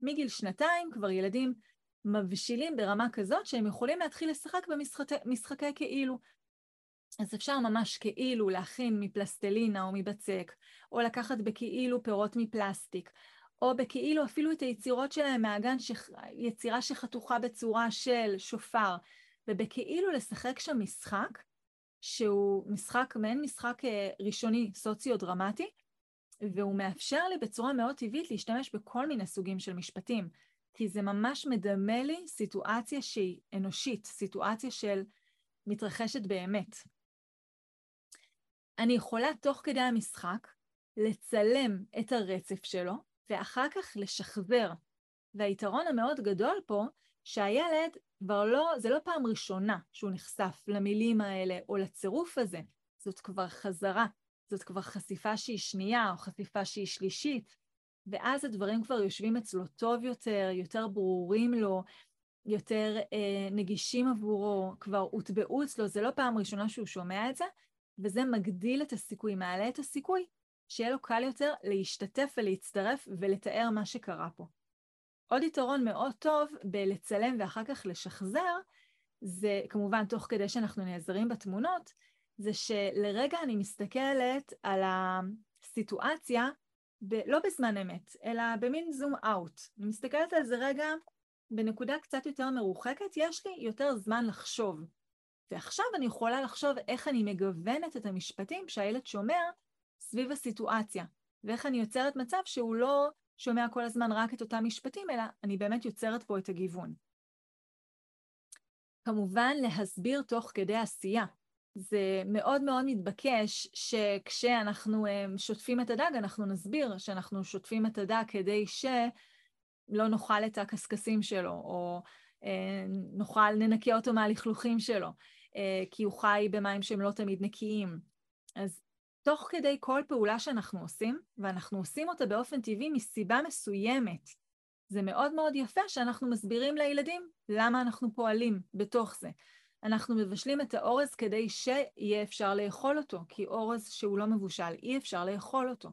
מגיל שנתיים כבר ילדים מבשילים ברמה כזאת שהם יכולים להתחיל לשחק במשחקי כאילו. אז אפשר ממש כאילו להכין מפלסטלינה או מבצק, או לקחת בכאילו פירות מפלסטיק, או בכאילו אפילו את היצירות שלהם מהגן, שח... יצירה שחתוכה בצורה של שופר, ובכאילו לשחק שם משחק, שהוא משחק, מעין משחק אה, ראשוני סוציו-דרמטי, והוא מאפשר לי בצורה מאוד טבעית להשתמש בכל מיני סוגים של משפטים, כי זה ממש מדמה לי סיטואציה שהיא אנושית, סיטואציה של מתרחשת באמת. אני יכולה תוך כדי המשחק לצלם את הרצף שלו, ואחר כך לשחזר. והיתרון המאוד גדול פה, שהילד כבר לא, זה לא פעם ראשונה שהוא נחשף למילים האלה או לצירוף הזה, זאת כבר חזרה, זאת כבר חשיפה שהיא שנייה או חשיפה שהיא שלישית, ואז הדברים כבר יושבים אצלו טוב יותר, יותר ברורים לו, יותר אה, נגישים עבורו, כבר הוטבעו אצלו, זה לא פעם ראשונה שהוא שומע את זה, וזה מגדיל את הסיכוי, מעלה את הסיכוי שיהיה לו קל יותר להשתתף ולהצטרף ולתאר מה שקרה פה. עוד יתרון מאוד טוב בלצלם ואחר כך לשחזר, זה כמובן תוך כדי שאנחנו נעזרים בתמונות, זה שלרגע אני מסתכלת על הסיטואציה, ב- לא בזמן אמת, אלא במין זום אאוט. אני מסתכלת על זה רגע בנקודה קצת יותר מרוחקת, יש לי יותר זמן לחשוב. ועכשיו אני יכולה לחשוב איך אני מגוונת את המשפטים שהילד שומע סביב הסיטואציה, ואיך אני יוצרת מצב שהוא לא שומע כל הזמן רק את אותם משפטים, אלא אני באמת יוצרת פה את הגיוון. כמובן, להסביר תוך כדי עשייה. זה מאוד מאוד מתבקש שכשאנחנו אה, שוטפים את הדג, אנחנו נסביר שאנחנו שוטפים את הדג כדי שלא נאכל את הקשקשים שלו, או אה, נאכל, ננקה אותו מהלכלוכים שלו, אה, כי הוא חי במים שהם לא תמיד נקיים. אז תוך כדי כל פעולה שאנחנו עושים, ואנחנו עושים אותה באופן טבעי מסיבה מסוימת, זה מאוד מאוד יפה שאנחנו מסבירים לילדים למה אנחנו פועלים בתוך זה. אנחנו מבשלים את האורז כדי שיהיה אפשר לאכול אותו, כי אורז שהוא לא מבושל, אי אפשר לאכול אותו.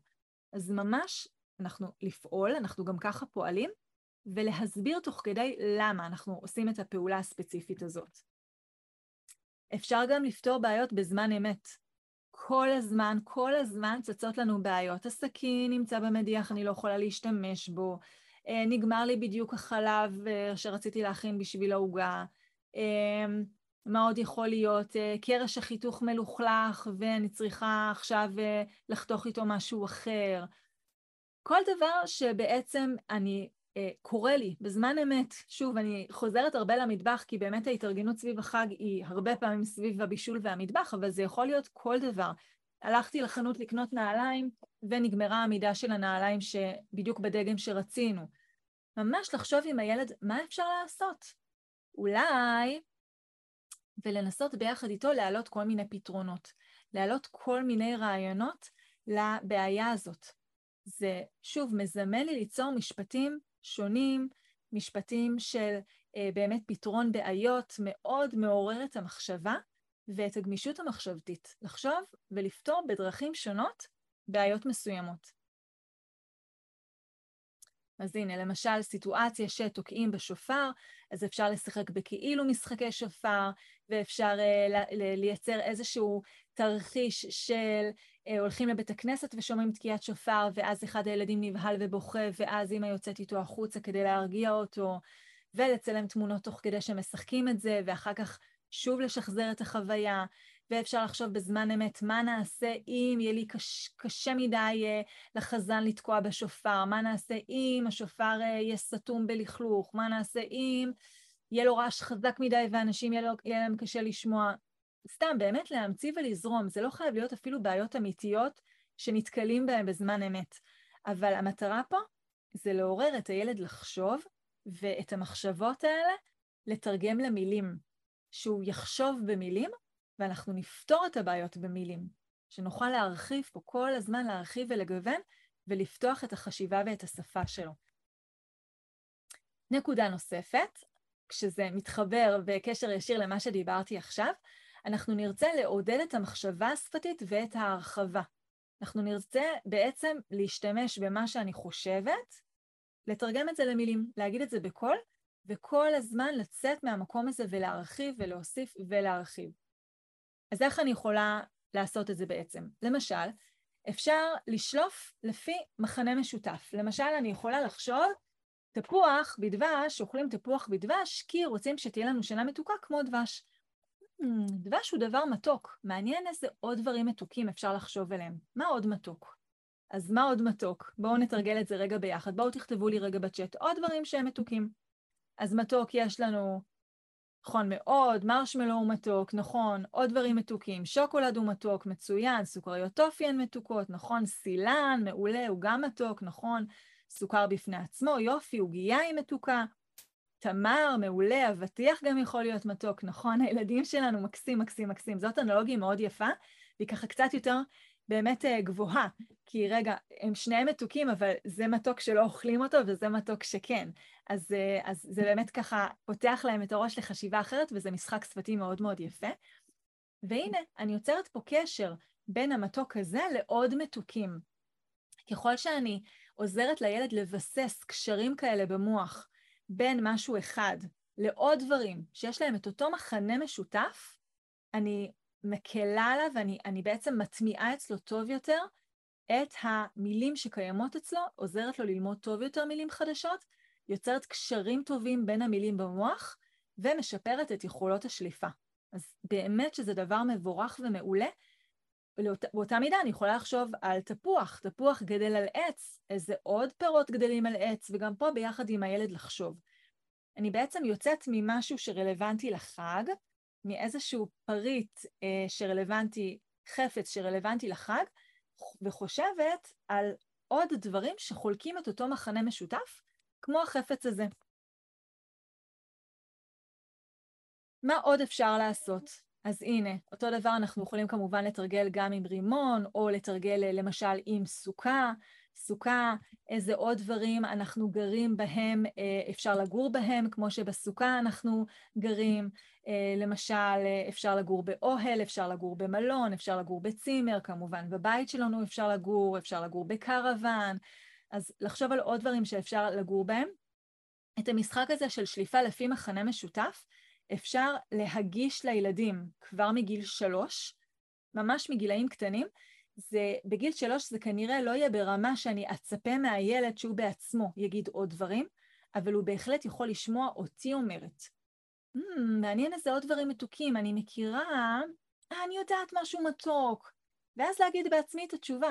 אז ממש אנחנו לפעול, אנחנו גם ככה פועלים, ולהסביר תוך כדי למה אנחנו עושים את הפעולה הספציפית הזאת. אפשר גם לפתור בעיות בזמן אמת. כל הזמן, כל הזמן צצות לנו בעיות. הסכין נמצא במדיח, אני לא יכולה להשתמש בו. אה, נגמר לי בדיוק החלב אה, שרציתי להכין בשביל העוגה. אה, מה עוד יכול להיות? קרש החיתוך מלוכלך ואני צריכה עכשיו לחתוך איתו משהו אחר. כל דבר שבעצם אני אה, קורה לי בזמן אמת, שוב, אני חוזרת הרבה למטבח, כי באמת ההתארגנות סביב החג היא הרבה פעמים סביב הבישול והמטבח, אבל זה יכול להיות כל דבר. הלכתי לחנות לקנות נעליים, ונגמרה המידה של הנעליים שבדיוק בדגם שרצינו. ממש לחשוב עם הילד מה אפשר לעשות. אולי, ולנסות ביחד איתו להעלות כל מיני פתרונות, להעלות כל מיני רעיונות לבעיה הזאת. זה, שוב, מזמן לי ליצור משפטים שונים, משפטים של אה, באמת פתרון בעיות, מאוד מעורר את המחשבה ואת הגמישות המחשבתית, לחשוב ולפתור בדרכים שונות בעיות מסוימות. אז הנה, למשל, סיטואציה שתוקעים בשופר, אז אפשר לשחק בכאילו משחקי שופר, ואפשר uh, לייצר איזשהו תרחיש של uh, הולכים לבית הכנסת ושומעים תקיעת שופר, ואז אחד הילדים נבהל ובוכה, ואז אימא יוצאת איתו החוצה כדי להרגיע אותו, ולצלם תמונות תוך כדי שמשחקים את זה, ואחר כך שוב לשחזר את החוויה, ואפשר לחשוב בזמן אמת מה נעשה אם יהיה לי קש, קשה מדי uh, לחזן לתקוע בשופר, מה נעשה אם השופר יהיה סתום בלכלוך, מה נעשה אם יהיה לו רעש חזק מדי ואנשים יהיה, לו, יהיה להם קשה לשמוע. סתם, באמת להמציא ולזרום, זה לא חייב להיות אפילו בעיות אמיתיות שנתקלים בהן בזמן אמת. אבל המטרה פה זה לעורר את הילד לחשוב, ואת המחשבות האלה לתרגם למילים. שהוא יחשוב במילים, ואנחנו נפתור את הבעיות במילים. שנוכל להרחיב פה כל הזמן, להרחיב ולגוון, ולפתוח את החשיבה ואת השפה שלו. נקודה נוספת, כשזה מתחבר בקשר ישיר למה שדיברתי עכשיו, אנחנו נרצה לעודד את המחשבה השפתית ואת ההרחבה. אנחנו נרצה בעצם להשתמש במה שאני חושבת, לתרגם את זה למילים, להגיד את זה בקול, וכל הזמן לצאת מהמקום הזה ולהרחיב ולהוסיף ולהרחיב. אז איך אני יכולה לעשות את זה בעצם? למשל, אפשר לשלוף לפי מחנה משותף. למשל, אני יכולה לחשוב, תפוח בדבש, אוכלים תפוח בדבש, כי רוצים שתהיה לנו שינה מתוקה כמו דבש. Hmm, דבש הוא דבר מתוק. מעניין איזה עוד דברים מתוקים אפשר לחשוב עליהם. מה עוד מתוק? אז מה עוד מתוק? בואו נתרגל את זה רגע ביחד. בואו תכתבו לי רגע בצ'אט עוד דברים שהם מתוקים. אז מתוק יש לנו, נכון מאוד, מרשמלו הוא מתוק, נכון, עוד דברים מתוקים, שוקולד הוא מתוק, מצוין, סוכריות טופי הן מתוקות, נכון, סילן, מעולה, הוא גם מתוק, נכון, סוכר בפני עצמו, יופי, עוגייה היא מתוקה, תמר, מעולה, אבטיח גם יכול להיות מתוק, נכון, הילדים שלנו מקסים, מקסים, מקסים. זאת אנלוגיה מאוד יפה, והיא ככה קצת יותר באמת אה, גבוהה, כי רגע, הם שניהם מתוקים, אבל זה מתוק שלא אוכלים אותו וזה מתוק שכן. אז, אה, אז זה באמת ככה פותח להם את הראש לחשיבה אחרת, וזה משחק שפתי מאוד מאוד יפה. והנה, אני יוצרת פה קשר בין המתוק הזה לעוד מתוקים. ככל שאני עוזרת לילד לבסס קשרים כאלה במוח בין משהו אחד לעוד דברים שיש להם את אותו מחנה משותף, אני מקלה עליו ואני בעצם מטמיעה אצלו טוב יותר את המילים שקיימות אצלו, עוזרת לו ללמוד טוב יותר מילים חדשות, יוצרת קשרים טובים בין המילים במוח ומשפרת את יכולות השליפה. אז באמת שזה דבר מבורך ומעולה. באותה מידה אני יכולה לחשוב על תפוח, תפוח גדל על עץ, איזה עוד פירות גדלים על עץ, וגם פה ביחד עם הילד לחשוב. אני בעצם יוצאת ממשהו שרלוונטי לחג, מאיזשהו פריט אה, שרלוונטי, חפץ שרלוונטי לחג, וחושבת על עוד דברים שחולקים את אותו מחנה משותף, כמו החפץ הזה. מה עוד אפשר לעשות? אז הנה, אותו דבר אנחנו יכולים כמובן לתרגל גם עם רימון, או לתרגל למשל עם סוכה. סוכה, איזה עוד דברים אנחנו גרים בהם, אה, אפשר לגור בהם, כמו שבסוכה אנחנו גרים. אה, למשל, אה, אפשר לגור באוהל, אפשר לגור במלון, אפשר לגור בצימר, כמובן בבית שלנו אפשר לגור, אפשר לגור בקרוון. אז לחשוב על עוד דברים שאפשר לגור בהם. את המשחק הזה של שליפה לפי מחנה משותף אפשר להגיש לילדים כבר מגיל שלוש, ממש מגילאים קטנים. זה, בגיל שלוש זה כנראה לא יהיה ברמה שאני אצפה מהילד שהוא בעצמו יגיד עוד דברים, אבל הוא בהחלט יכול לשמוע אותי אומרת. Mm, מעניין איזה עוד דברים מתוקים, אני מכירה, אה, אני יודעת משהו מתוק, ואז להגיד בעצמי את התשובה.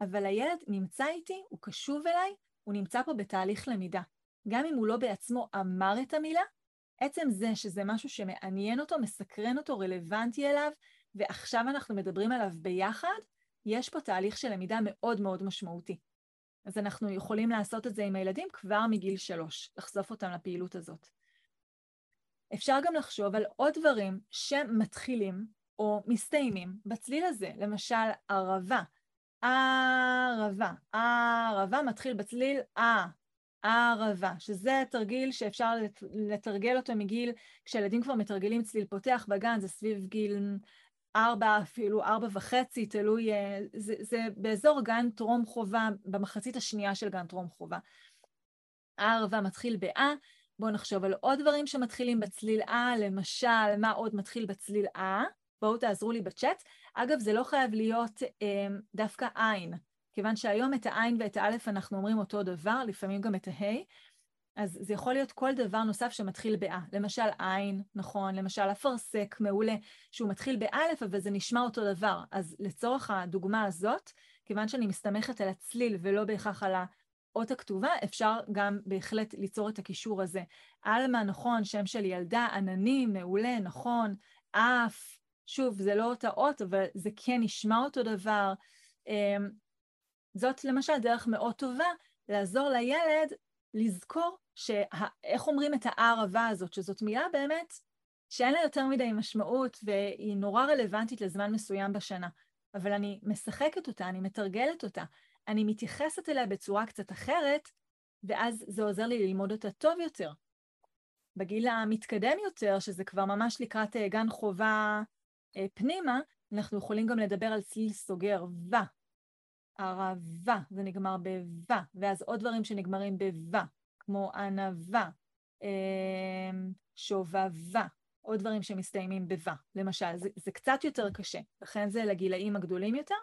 אבל הילד נמצא איתי, הוא קשוב אליי, הוא נמצא פה בתהליך למידה. גם אם הוא לא בעצמו אמר את המילה, עצם זה שזה משהו שמעניין אותו, מסקרן אותו, רלוונטי אליו, ועכשיו אנחנו מדברים עליו ביחד, יש פה תהליך של למידה מאוד מאוד משמעותי. אז אנחנו יכולים לעשות את זה עם הילדים כבר מגיל שלוש, לחשוף אותם לפעילות הזאת. אפשר גם לחשוב על עוד דברים שמתחילים או מסתיימים בצליל הזה, למשל ערבה. ערבה, ערבה מתחיל בצליל אה, ערבה, שזה תרגיל שאפשר לתרגל אותו מגיל, כשילדים כבר מתרגלים צליל פותח בגן, זה סביב גיל ארבע, אפילו ארבע וחצי, תלוי, אה, זה, זה באזור גן טרום חובה, במחצית השנייה של גן טרום חובה. הערבה מתחיל באה, בואו נחשוב על עוד דברים שמתחילים בצליל אה, למשל, מה עוד מתחיל בצליל אה? בואו תעזרו לי בצ'אט. אגב, זה לא חייב להיות אה, דווקא עין, כיוון שהיום את העין ואת האלף אנחנו אומרים אותו דבר, לפעמים גם את ההי, אז זה יכול להיות כל דבר נוסף שמתחיל באה. למשל עין, נכון, למשל אפרסק, מעולה, שהוא מתחיל באלף, אבל זה נשמע אותו דבר. אז לצורך הדוגמה הזאת, כיוון שאני מסתמכת על הצליל ולא בהכרח על האות הכתובה, אפשר גם בהחלט ליצור את הקישור הזה. עלמה, נכון, שם של ילדה, עננים, מעולה, נכון, אף, שוב, זה לא אותה אות, אבל זה כן נשמע אותו דבר. זאת למשל דרך מאוד טובה לעזור לילד לזכור שאיך אומרים את הערבה הזאת, שזאת מילה באמת שאין לה יותר מדי משמעות והיא נורא רלוונטית לזמן מסוים בשנה. אבל אני משחקת אותה, אני מתרגלת אותה, אני מתייחסת אליה בצורה קצת אחרת, ואז זה עוזר לי ללמוד אותה טוב יותר. בגיל המתקדם יותר, שזה כבר ממש לקראת אה, גן חובה אה, פנימה, אנחנו יכולים גם לדבר על צליל סוגר, ו. ערבה, זה נגמר בו, ואז עוד דברים שנגמרים בו, כמו ענווה, אמ, שובבה, עוד דברים שמסתיימים בבה, למשל. זה, זה קצת יותר קשה, לכן זה לגילאים הגדולים יותר,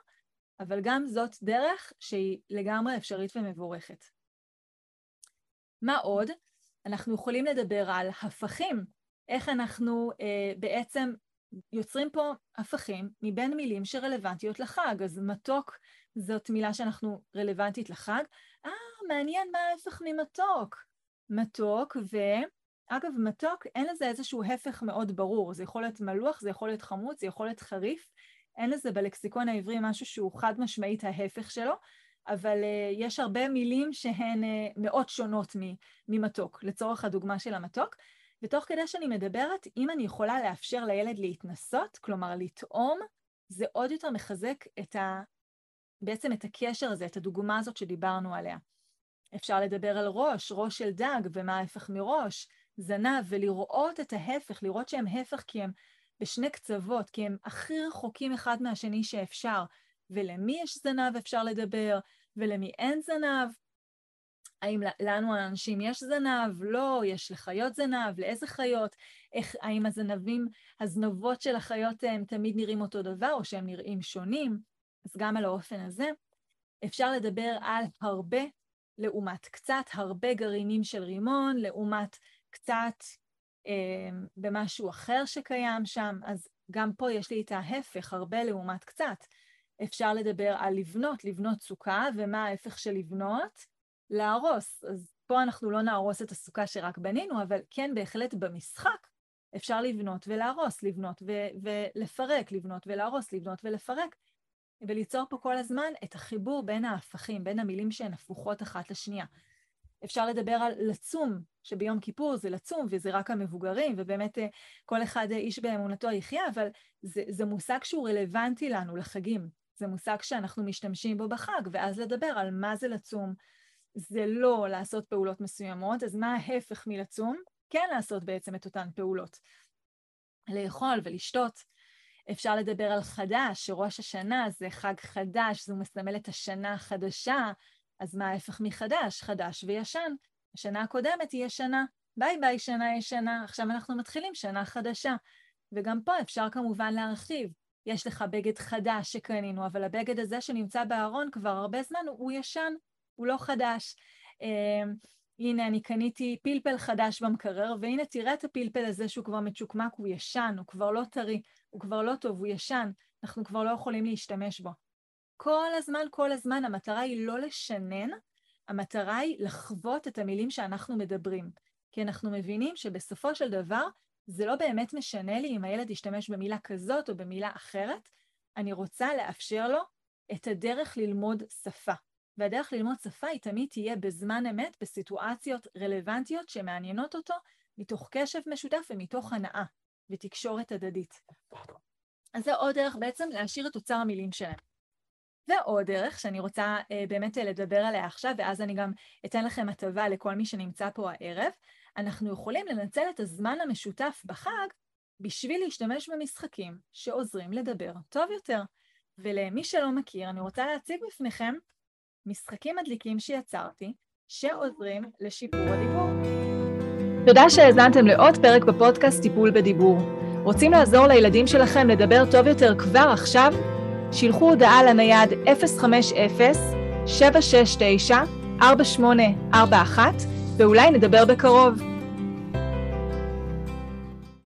אבל גם זאת דרך שהיא לגמרי אפשרית ומבורכת. מה עוד? אנחנו יכולים לדבר על הפכים, איך אנחנו אה, בעצם יוצרים פה הפכים מבין מילים שרלוונטיות לחג. אז מתוק זאת מילה שאנחנו רלוונטית לחג. אה, מעניין מה ההפך ממתוק. מתוק, ואגב, מתוק, אין לזה איזשהו הפך מאוד ברור. זה יכול להיות מלוח, זה יכול להיות חמוץ, זה יכול להיות חריף. אין לזה בלקסיקון העברי משהו שהוא חד משמעית ההפך שלו, אבל uh, יש הרבה מילים שהן uh, מאוד שונות ממתוק, לצורך הדוגמה של המתוק. ותוך כדי שאני מדברת, אם אני יכולה לאפשר לילד להתנסות, כלומר לטעום, זה עוד יותר מחזק את ה... בעצם את הקשר הזה, את הדוגמה הזאת שדיברנו עליה. אפשר לדבר על ראש, ראש של דג, ומה ההפך מראש, זנב, ולראות את ההפך, לראות שהם הפך כי הם בשני קצוות, כי הם הכי רחוקים אחד מהשני שאפשר. ולמי יש זנב אפשר לדבר, ולמי אין זנב. האם לנו האנשים יש זנב? לא, יש לחיות זנב, לאיזה חיות? איך, האם הזנבים, הזנבות של החיות הם תמיד נראים אותו דבר, או שהם נראים שונים? אז גם על האופן הזה. אפשר לדבר על הרבה לעומת קצת, הרבה גרעינים של רימון, לעומת קצת אה, במשהו אחר שקיים שם, אז גם פה יש לי את ההפך, הרבה לעומת קצת. אפשר לדבר על לבנות, לבנות סוכה, ומה ההפך של לבנות? להרוס. אז פה אנחנו לא נהרוס את הסוכה שרק בנינו, אבל כן בהחלט במשחק אפשר לבנות ולהרוס, לבנות ו- ולפרק, לבנות ולהרוס, לבנות ולפרק, וליצור פה כל הזמן את החיבור בין ההפכים, בין המילים שהן הפוכות אחת לשנייה. אפשר לדבר על לצום, שביום כיפור זה לצום וזה רק המבוגרים, ובאמת אה, כל אחד אה, איש באמונתו יחיה, אבל זה, זה מושג שהוא רלוונטי לנו לחגים. זה מושג שאנחנו משתמשים בו בחג, ואז לדבר על מה זה לצום. זה לא לעשות פעולות מסוימות, אז מה ההפך מלצום? כן לעשות בעצם את אותן פעולות. לאכול ולשתות. אפשר לדבר על חדש, שראש השנה זה חג חדש, זה מסמל את השנה החדשה, אז מה ההפך מחדש? חדש וישן. השנה הקודמת היא ישנה, ביי ביי שנה ישנה, עכשיו אנחנו מתחילים שנה חדשה. וגם פה אפשר כמובן להרחיב. יש לך בגד חדש שקנינו, אבל הבגד הזה שנמצא בארון כבר הרבה זמן הוא ישן, הוא לא חדש. הנה, אני קניתי פלפל חדש במקרר, והנה תראה את הפלפל הזה שהוא כבר מצ'וקמק, הוא ישן, הוא כבר לא טרי, הוא כבר לא טוב, הוא ישן, אנחנו כבר לא יכולים להשתמש בו. כל הזמן, כל הזמן, המטרה היא לא לשנן, המטרה היא לחוות את המילים שאנחנו מדברים. כי אנחנו מבינים שבסופו של דבר, זה לא באמת משנה לי אם הילד ישתמש במילה כזאת או במילה אחרת, אני רוצה לאפשר לו את הדרך ללמוד שפה. והדרך ללמוד שפה היא תמיד תהיה בזמן אמת, בסיטואציות רלוונטיות שמעניינות אותו, מתוך קשב משותף ומתוך הנאה ותקשורת הדדית. אז זה עוד דרך בעצם להשאיר את אוצר המילים שלהם. ועוד דרך שאני רוצה אה, באמת אה, לדבר עליה עכשיו, ואז אני גם אתן לכם הטבה לכל מי שנמצא פה הערב, אנחנו יכולים לנצל את הזמן המשותף בחג בשביל להשתמש במשחקים שעוזרים לדבר טוב יותר. ולמי שלא מכיר, אני רוצה להציג בפניכם משחקים מדליקים שיצרתי, שעוזרים לשיפור הדיבור. תודה שהאזנתם לעוד פרק בפודקאסט טיפול בדיבור. רוצים לעזור לילדים שלכם לדבר טוב יותר כבר עכשיו? שילחו הודעה לנייד 050-769-4841 ואולי נדבר בקרוב.